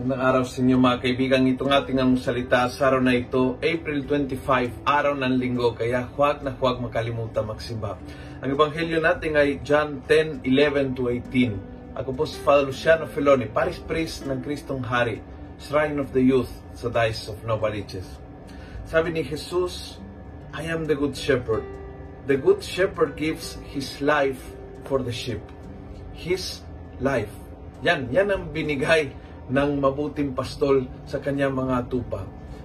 Magandang araw sa inyo mga kaibigan. Itong ating ang salita sa araw na ito, April 25, araw ng linggo. Kaya huwag na huwag makalimutan magsimba. Ang ebanghelyo natin ay John 10, 11 to 18. Ako po si Father Luciano Feloni, Paris Priest ng Kristong Hari, Shrine of the Youth sa Dice of Novaliches. Sabi ni Jesus, I am the good shepherd. The good shepherd gives his life for the sheep. His life. Yan, yan ang binigay ng mabuting pastol sa kanyang mga tupa.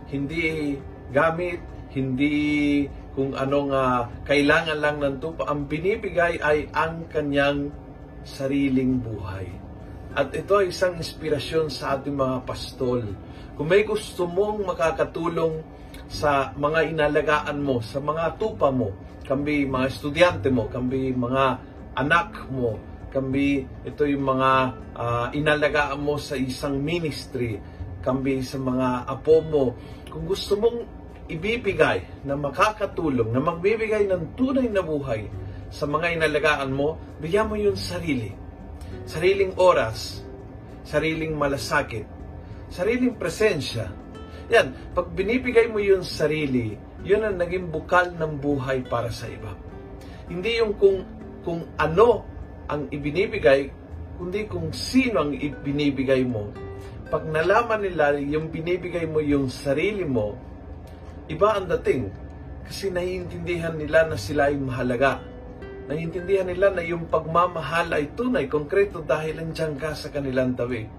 Hindi gamit, hindi kung anong uh, kailangan lang ng tupa. Ang binibigay ay ang kanyang sariling buhay. At ito ay isang inspirasyon sa ating mga pastol. Kung may gusto mong makakatulong sa mga inalagaan mo, sa mga tupa mo, kambi mga estudyante mo, kambi mga anak mo, kambi ito yung mga uh, inalagaan mo sa isang ministry, kambi sa mga apo mo. Kung gusto mong ibibigay na makakatulong, na magbibigay ng tunay na buhay sa mga inalagaan mo, bigyan mo yung sarili. Sariling oras, sariling malasakit, sariling presensya. Yan, pag binibigay mo yung sarili, yun ang naging bukal ng buhay para sa iba. Hindi yung kung, kung ano ang ibinibigay, kundi kung sino ang ibinibigay mo. Pag nalaman nila yung binibigay mo yung sarili mo, iba ang dating. Kasi naiintindihan nila na sila ay mahalaga. Naiintindihan nila na yung pagmamahal ay tunay, konkreto dahil nandiyan ka sa kanilang tabi.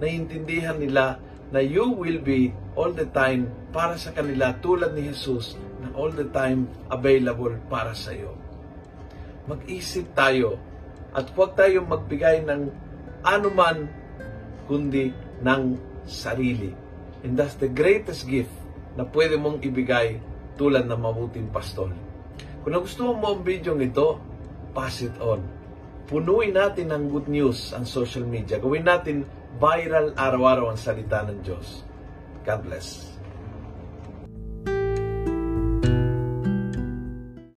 Naiintindihan nila na you will be all the time para sa kanila tulad ni Jesus na all the time available para sa iyo. Mag-isip tayo at huwag tayong magbigay ng anuman kundi ng sarili. And that's the greatest gift na pwede mong ibigay tulad ng mabuting pastol. Kung nagustuhan mo ang video ito, pass it on. Punuin natin ng good news ang social media. Gawin natin viral araw-araw ang salita ng Diyos. God bless.